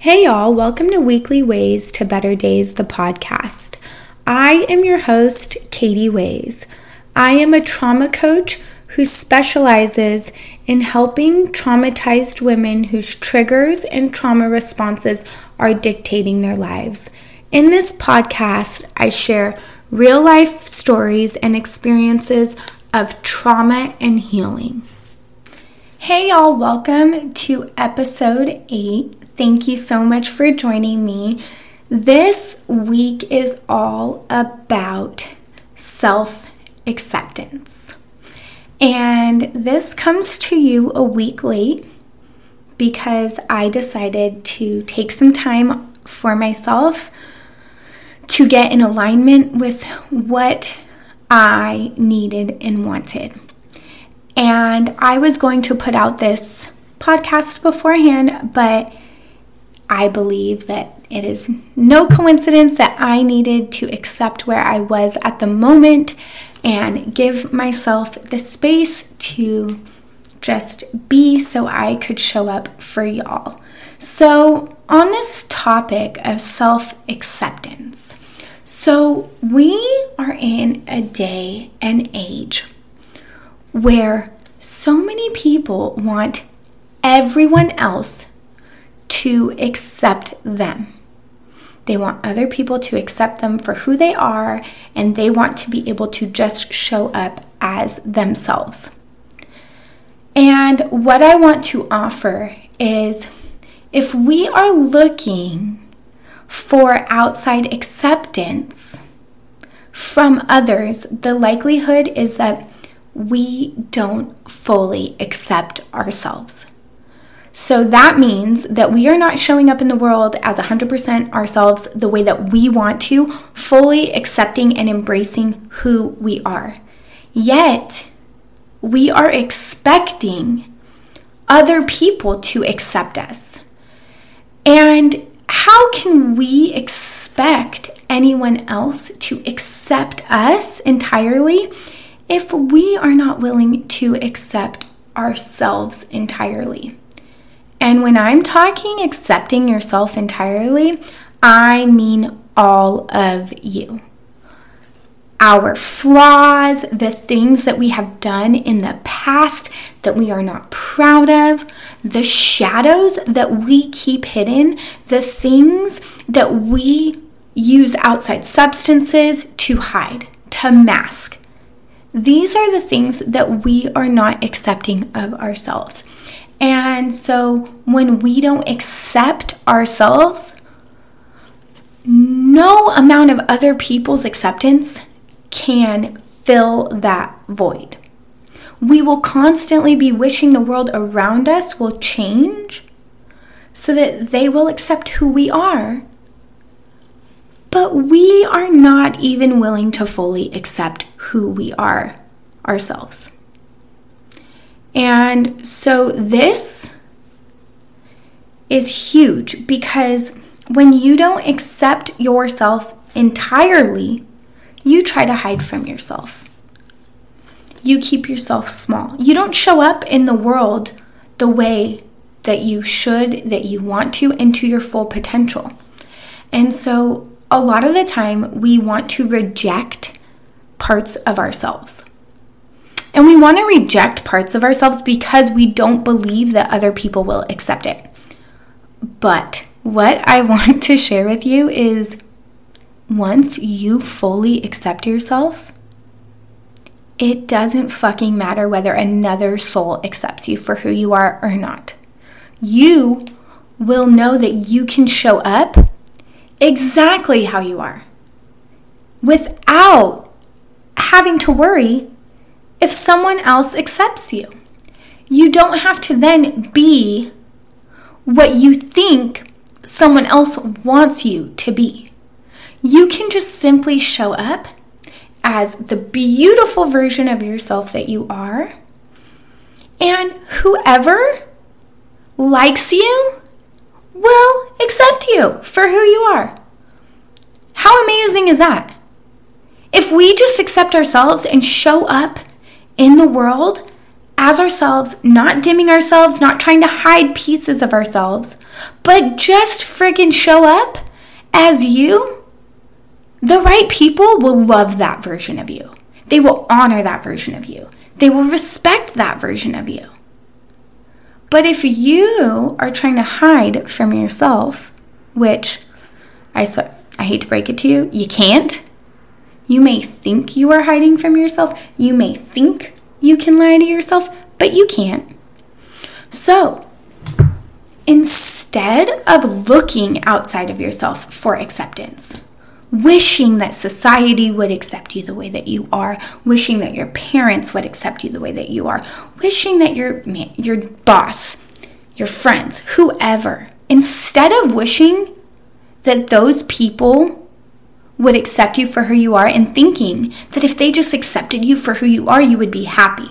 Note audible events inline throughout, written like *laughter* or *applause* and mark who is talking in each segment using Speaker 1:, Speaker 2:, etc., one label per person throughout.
Speaker 1: Hey, y'all, welcome to Weekly Ways to Better Days, the podcast. I am your host, Katie Ways. I am a trauma coach who specializes in helping traumatized women whose triggers and trauma responses are dictating their lives. In this podcast, I share real life stories and experiences of trauma and healing. Hey, y'all, welcome to episode 8 Thank you so much for joining me. This week is all about self acceptance. And this comes to you a week late because I decided to take some time for myself to get in alignment with what I needed and wanted. And I was going to put out this podcast beforehand, but I believe that it is no coincidence that I needed to accept where I was at the moment and give myself the space to just be so I could show up for y'all. So, on this topic of self acceptance, so we are in a day and age where so many people want everyone else to accept them. They want other people to accept them for who they are, and they want to be able to just show up as themselves. And what I want to offer is if we are looking for outside acceptance from others, the likelihood is that we don't fully accept ourselves. So that means that we are not showing up in the world as 100% ourselves the way that we want to, fully accepting and embracing who we are. Yet, we are expecting other people to accept us. And how can we expect anyone else to accept us entirely if we are not willing to accept ourselves entirely? And when I'm talking accepting yourself entirely, I mean all of you. Our flaws, the things that we have done in the past that we are not proud of, the shadows that we keep hidden, the things that we use outside substances to hide, to mask. These are the things that we are not accepting of ourselves. And so when we don't accept ourselves, no amount of other people's acceptance can fill that void. We will constantly be wishing the world around us will change so that they will accept who we are. But we are not even willing to fully accept who we are ourselves. And so this is huge because when you don't accept yourself entirely, you try to hide from yourself. You keep yourself small. You don't show up in the world the way that you should, that you want to, into your full potential. And so, a lot of the time, we want to reject parts of ourselves. And we want to reject parts of ourselves because we don't believe that other people will accept it. But what I *laughs* want to share with you is once you fully accept yourself, it doesn't fucking matter whether another soul accepts you for who you are or not. You will know that you can show up exactly how you are without having to worry if someone else accepts you. You don't have to then be what you think someone else wants you to be. You can just simply show up as the beautiful version of yourself that you are. And whoever likes you will accept you for who you are. How amazing is that? If we just accept ourselves and show up in the world as ourselves, not dimming ourselves, not trying to hide pieces of ourselves, but just friggin' show up as you, the right people will love that version of you. They will honor that version of you. They will respect that version of you. But if you are trying to hide from yourself, which I, I hate to break it to you, you can't. You may think you are hiding from yourself. You may think you can lie to yourself, but you can't. So, instead of looking outside of yourself for acceptance, wishing that society would accept you the way that you are, wishing that your parents would accept you the way that you are, wishing that your your boss, your friends, whoever, instead of wishing that those people would accept you for who you are and thinking that if they just accepted you for who you are, you would be happy.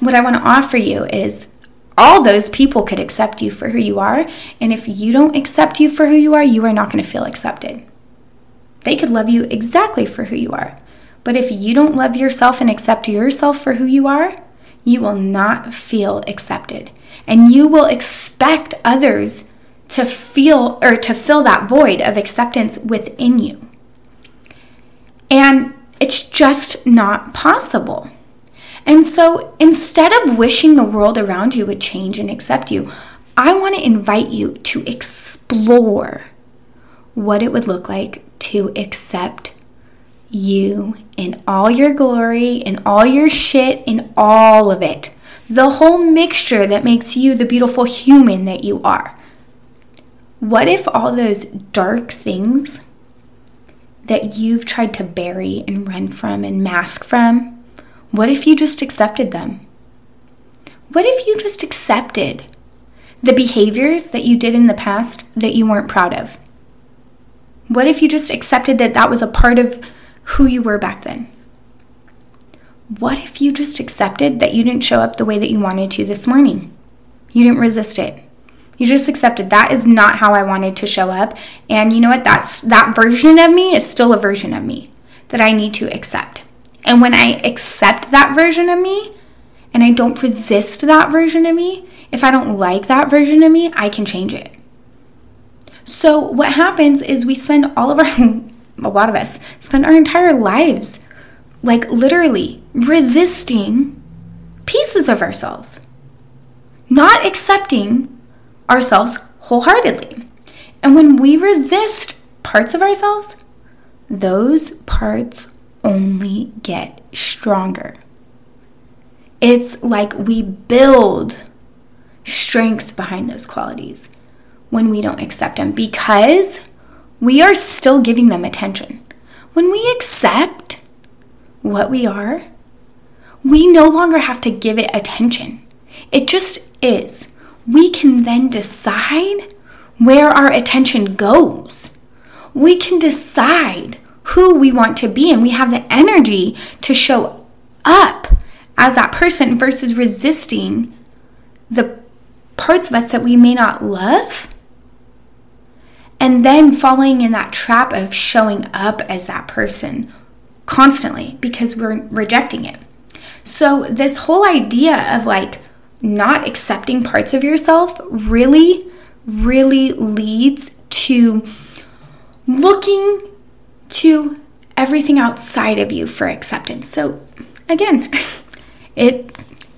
Speaker 1: What I want to offer you is all those people could accept you for who you are, and if you don't accept you for who you are, you are not going to feel accepted. They could love you exactly for who you are. But if you don't love yourself and accept yourself for who you are, you will not feel accepted. And you will expect others to feel or to fill that void of acceptance within you. And it's just not possible. And so instead of wishing the world around you would change and accept you, I want to invite you to explore what it would look like to accept you in all your glory, in all your shit, in all of it. The whole mixture that makes you the beautiful human that you are. What if all those dark things that you've tried to bury and run from and mask from, what if you just accepted them? What if you just accepted the behaviors that you did in the past that you weren't proud of? What if you just accepted that that was a part of who you were back then? What if you just accepted that you didn't show up the way that you wanted to this morning? You didn't resist it. You just accepted that is not how I wanted to show up. And you know what? That's that version of me is still a version of me that I need to accept. And when I accept that version of me and I don't resist that version of me, if I don't like that version of me, I can change it. So, what happens is we spend all of our, *laughs* a lot of us, spend our entire lives like literally resisting pieces of ourselves, not accepting ourselves wholeheartedly. And when we resist parts of ourselves, those parts only get stronger. It's like we build strength behind those qualities when we don't accept them because we are still giving them attention. When we accept what we are, we no longer have to give it attention. It just is. We can then decide where our attention goes. We can decide who we want to be, and we have the energy to show up as that person versus resisting the parts of us that we may not love and then falling in that trap of showing up as that person constantly because we're rejecting it. So, this whole idea of like not accepting parts of yourself really, really leads to looking to everything outside of you for acceptance. So, again, *laughs* it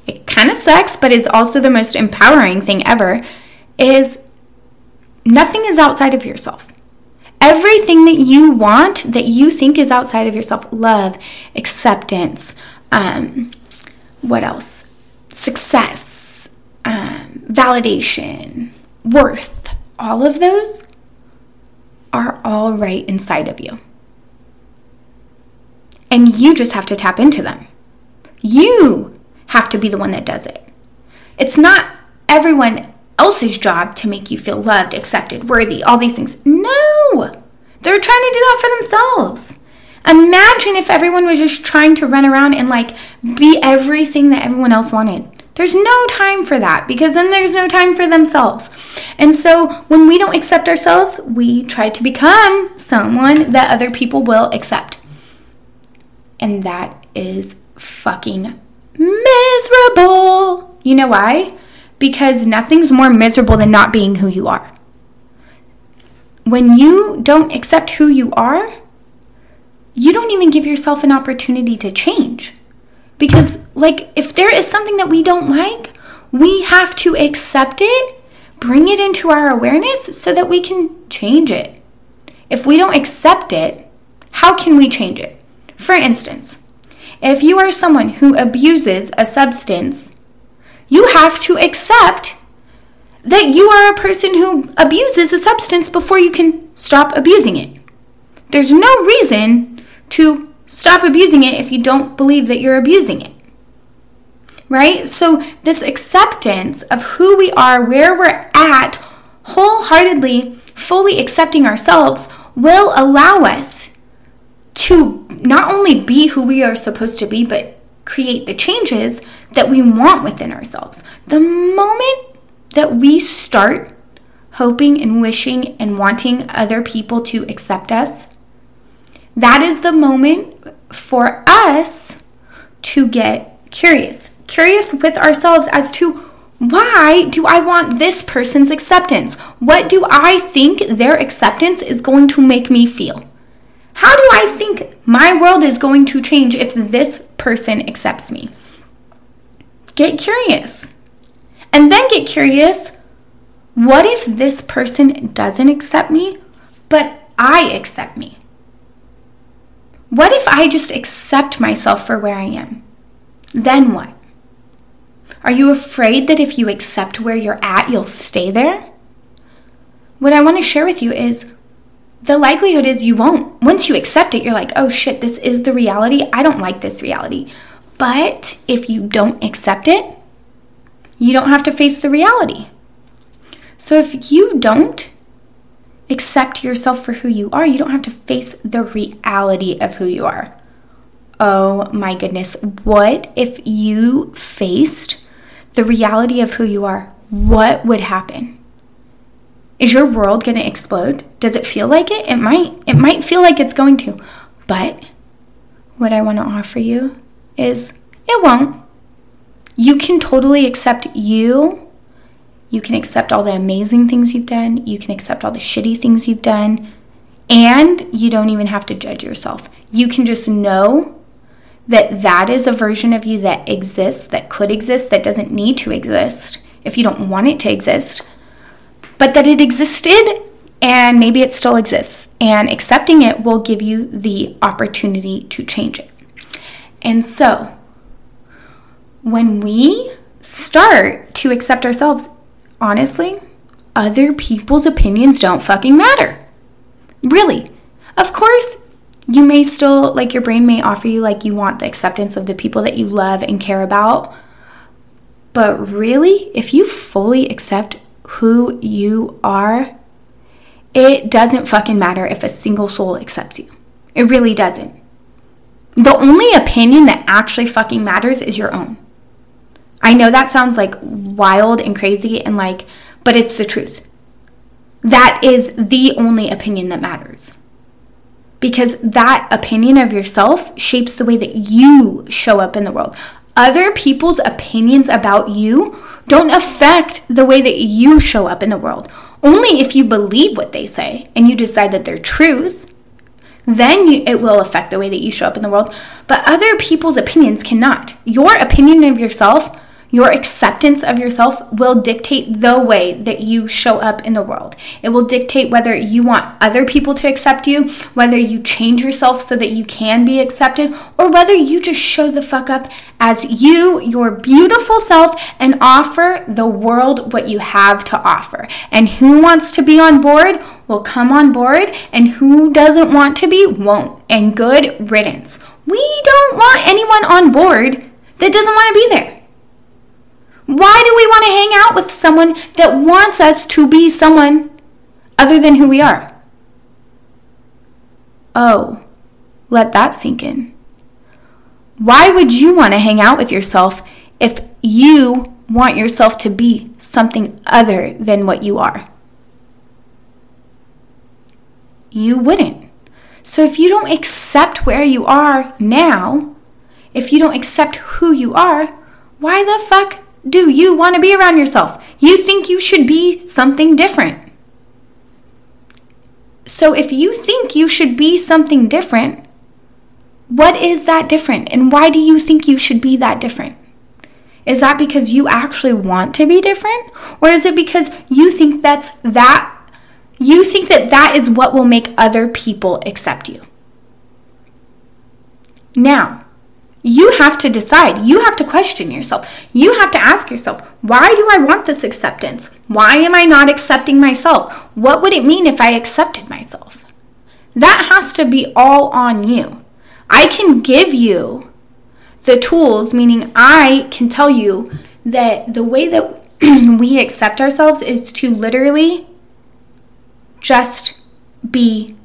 Speaker 1: it kind of sucks, but is also the most empowering thing ever is Nothing is outside of yourself. Everything that you want, that you think is outside of yourself love, acceptance, um, what else? Success, um, validation, worth all of those are all right inside of you. And you just have to tap into them. You have to be the one that does it. It's not everyone else's job to make you feel loved, accepted, worthy, all these things. No! They're trying to do that for themselves. Imagine if everyone was just trying to run around and like be everything that everyone else wanted. There's no time for that because then there's no time for themselves. And so when we don't accept ourselves, we try to become someone that other people will accept. And that is fucking miserable. You know why? Because nothing's more miserable than not being who you are. When you don't accept who you are, you don't even give yourself an opportunity to change. Because, like, if there is something that we don't like, we have to accept it, bring it into our awareness so that we can change it. If we don't accept it, how can we change it? For instance, if you are someone who abuses a substance, you have to accept that you are a person who abuses a substance before you can stop abusing it. There's no reason to stop abusing it if you don't believe that you're abusing it. Right? So, this acceptance of who we are, where we're at, wholeheartedly, fully accepting ourselves will allow us to not only be who we are supposed to be, but create the changes that we want within ourselves. The moment that we start hoping and wishing and wanting other people to accept us, that is the moment for us to get curious. Curious with ourselves as to why do I want this person's acceptance? What do I think their acceptance is going to make me feel? How do I think my world is going to change if this person accepts me? Get curious. And then get curious what if this person doesn't accept me, but I accept me? What if I just accept myself for where I am? Then what? Are you afraid that if you accept where you're at, you'll stay there? What I want to share with you is the likelihood is you won't. Once you accept it, you're like, oh shit, this is the reality. I don't like this reality. But if you don't accept it, you don't have to face the reality. So if you don't accept yourself for who you are, you don't have to face the reality of who you are. Oh my goodness. What if you faced the reality of who you are? What would happen? Is your world going to explode? Does it feel like it? It might. It might feel like it's going to. But what I want to offer you is it won't. You can totally accept you. You can accept all the amazing things you've done. You can accept all the shitty things you've done. And you don't even have to judge yourself. You can just know that that is a version of you that exists, that could exist, that doesn't need to exist if you don't want it to exist but that it existed and maybe it still exists. And accepting it will give you the opportunity to change it. And so, when we start to accept ourselves, honestly, other people's opinions don't fucking matter. Really. Of course, you may still, like, your brain may offer you, like, you want the acceptance of the people that you love and care about. But really, if you fully accept who you are, it doesn't fucking matter if a single soul accepts you. It really doesn't. The only opinion that actually fucking matters is your own. I know that sounds like wild and crazy and like, but it's the truth. That is the only opinion that matters. Because that opinion of yourself shapes the way that you show up in the world. Other people's opinions about you don't affect the way that you show up in the world. Only if you believe what they say and you decide that they're truth, then you, it will affect the way that you show up in the world. But other people's opinions cannot. Your opinion of yourself your acceptance of yourself will dictate the way that you show up in the world. It will dictate whether you want other people to accept you, whether you change yourself so that you can be accepted, or whether you just show the fuck up as you, your beautiful self, and offer the world what you have to offer. And who wants to be on board will come on board, and who doesn't want to be won't. And good riddance. We don't want anyone on board that doesn't want to be there. Why do we want to hang out with someone that wants us to be someone other than who we are? Oh, let that sink in. Why would you want to hang out with yourself if you want yourself to be something other than what you are? You wouldn't. So if you don't accept where you are now, if you don't accept who you are, why the fuck do you want to be around yourself? You think you should be something different. So if you think you should be something different, what is that different? And why do you think you should be that different? Is that because you actually want to be different? Or is it because you think that's that you think that that is what will make other people accept you? Now, you have to decide. You have to question yourself. You have to ask yourself, why do I want this acceptance? Why am I not accepting myself? What would it mean if I accepted myself? That has to be all on you. I can give you the tools, meaning I can tell you that the way that *clears throat* we accept ourselves is to literally just be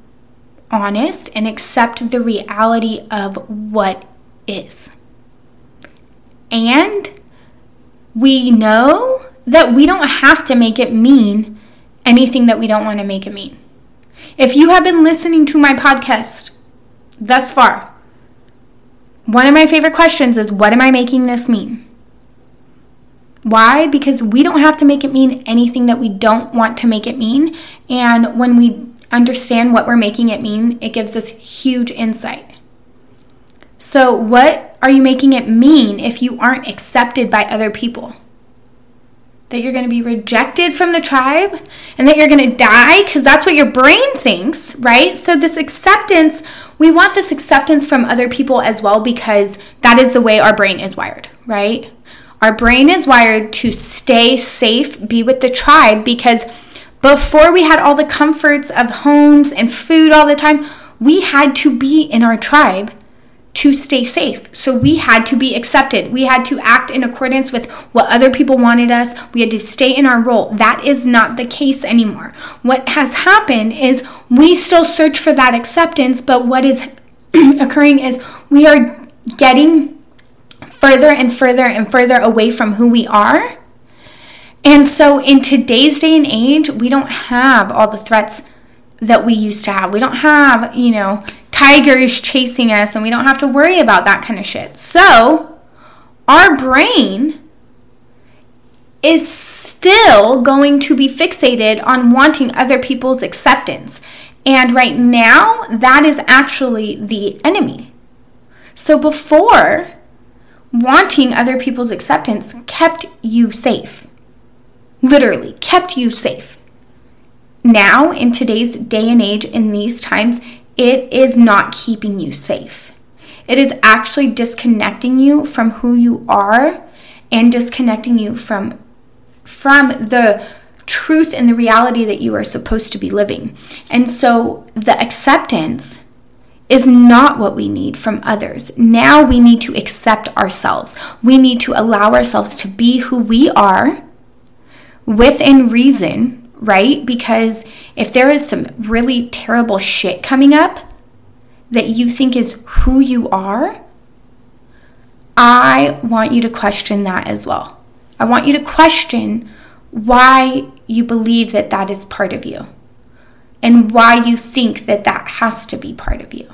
Speaker 1: honest and accept the reality of what is. And we know that we don't have to make it mean anything that we don't want to make it mean. If you have been listening to my podcast thus far, one of my favorite questions is what am I making this mean? Why? Because we don't have to make it mean anything that we don't want to make it mean. And when we understand what we're making it mean, it gives us huge insight. So, what are you making it mean if you aren't accepted by other people? That you're going to be rejected from the tribe and that you're going to die because that's what your brain thinks, right? So, this acceptance, we want this acceptance from other people as well because that is the way our brain is wired, right? Our brain is wired to stay safe, be with the tribe because before we had all the comforts of homes and food all the time, we had to be in our tribe to stay safe. So we had to be accepted. We had to act in accordance with what other people wanted us. We had to stay in our role. That is not the case anymore. What has happened is we still search for that acceptance, but what is *clears throat* occurring is we are getting further and further and further away from who we are. And so in today's day and age, we don't have all the threats that we used to have. We don't have, you know, tigers chasing us and we don't have to worry about that kind of shit. So, our brain is still going to be fixated on wanting other people's acceptance. And right now, that is actually the enemy. So, before, wanting other people's acceptance kept you safe. Literally, kept you safe. Now, in today's day and age, in these times, it is not keeping you safe. It is actually disconnecting you from who you are and disconnecting you from from the truth and the reality that you are supposed to be living. And so the acceptance is not what we need from others. Now we need to accept ourselves. We need to allow ourselves to be who we are within reason right? Because if there is some really terrible shit coming up that you think is who you are, I want you to question that as well. I want you to question why you believe that that is part of you and why you think that that has to be part of you.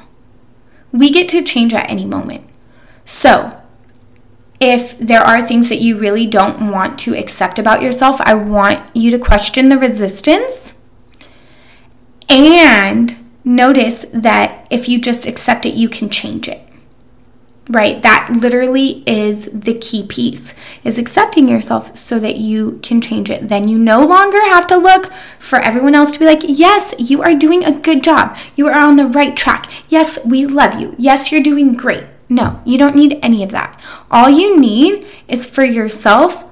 Speaker 1: We get to change at any moment. So, if there are things that you really don't want to accept about yourself, I want you to question the resistance and notice that if you just accept it, you can change it. Right? That literally is the key piece is accepting yourself so that you can change it. Then you no longer have to look for everyone else to be like, "Yes, you are doing a good job. You are on the right track. Yes, we love you. Yes, you're doing great." No, you don't need any of that. All you need is for yourself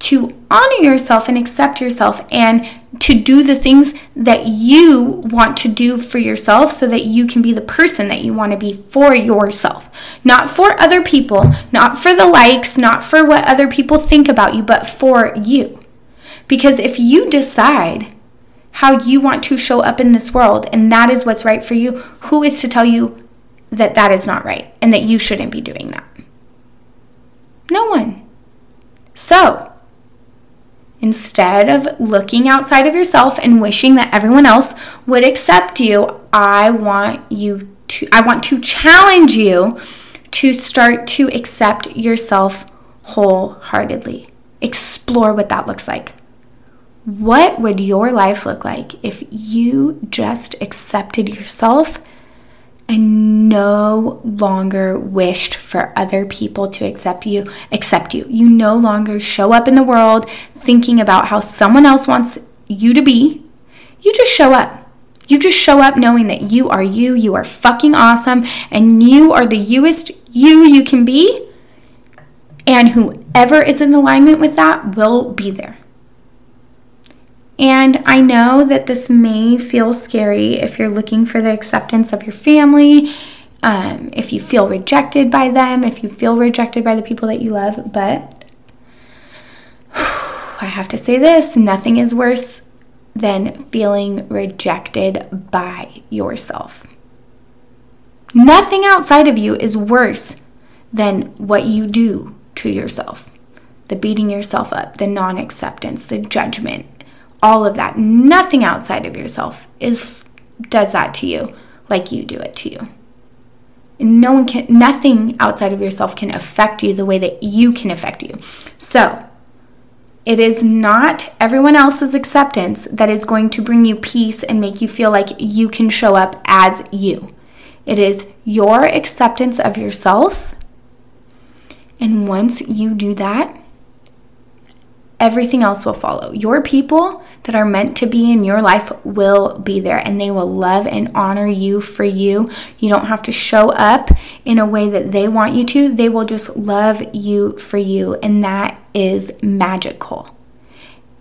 Speaker 1: to honor yourself and accept yourself and to do the things that you want to do for yourself so that you can be the person that you want to be for yourself. Not for other people, not for the likes, not for what other people think about you, but for you. Because if you decide how you want to show up in this world and that is what's right for you, who is to tell you that that is not right and that you shouldn't be doing that? No one. So, instead of looking outside of yourself and wishing that everyone else would accept you, I want you to I want to challenge you to start to accept yourself wholeheartedly. Explore what that looks like. What would your life look like if you just accepted yourself and no longer wished for other people to accept you, accept you. You no longer show up in the world thinking about how someone else wants you to be. You just show up. You just show up knowing that you are you, you are fucking awesome, and you are the youest you you can be. And whoever is in alignment with that will be there. And I know that this may feel scary if you're looking for the acceptance of your family, um, if you feel rejected by them, if you feel rejected by the people that you love, but *sighs* I have to say this nothing is worse than feeling rejected by yourself. Nothing outside of you is worse than what you do to yourself the beating yourself up, the non acceptance, the judgment, all of that. Nothing outside of yourself is does that to you like you do it to you. And no one can nothing outside of yourself can affect you the way that you can affect you. So, it is not everyone else's acceptance that is going to bring you peace and make you feel like you can show up as you. It is your acceptance of yourself. And once you do that, everything else will follow. Your people that are meant to be in your life will be there and they will love and honor you for you. You don't have to show up in a way that they want you to, they will just love you for you. And that is magical.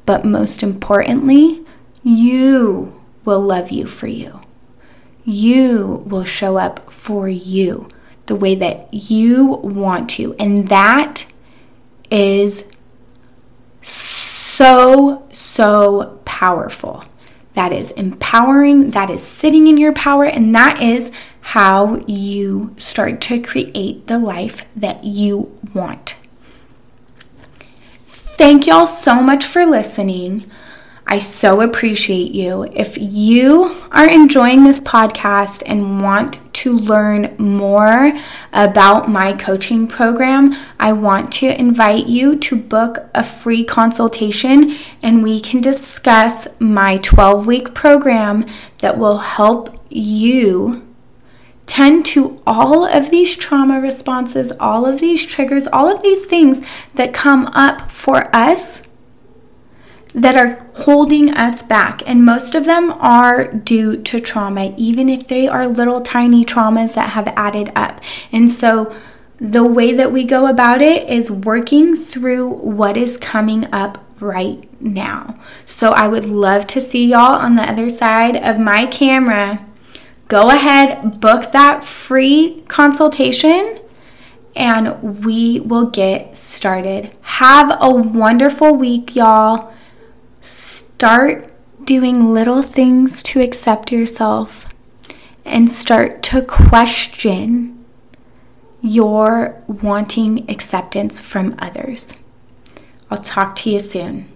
Speaker 1: But most importantly, you will love you for you. You will show up for you the way that you want to. And that is so, so powerful. That is empowering, that is sitting in your power, and that is how you start to create the life that you want. Thank y'all so much for listening. I so appreciate you. If you are enjoying this podcast and want to learn more about my coaching program, I want to invite you to book a free consultation and we can discuss my 12 week program that will help you tend to all of these trauma responses, all of these triggers, all of these things that come up for us that are holding us back. And most of them are due to trauma, even if they are little tiny traumas that have added up. And so the way that we go about it is working through what is coming up right now. So I would love to see y'all on the other side of my camera. Go ahead, book that free consultation and we will get started. Have a wonderful week, y'all. Start doing little things to accept yourself and start to question your wanting acceptance from others. I'll talk to you soon.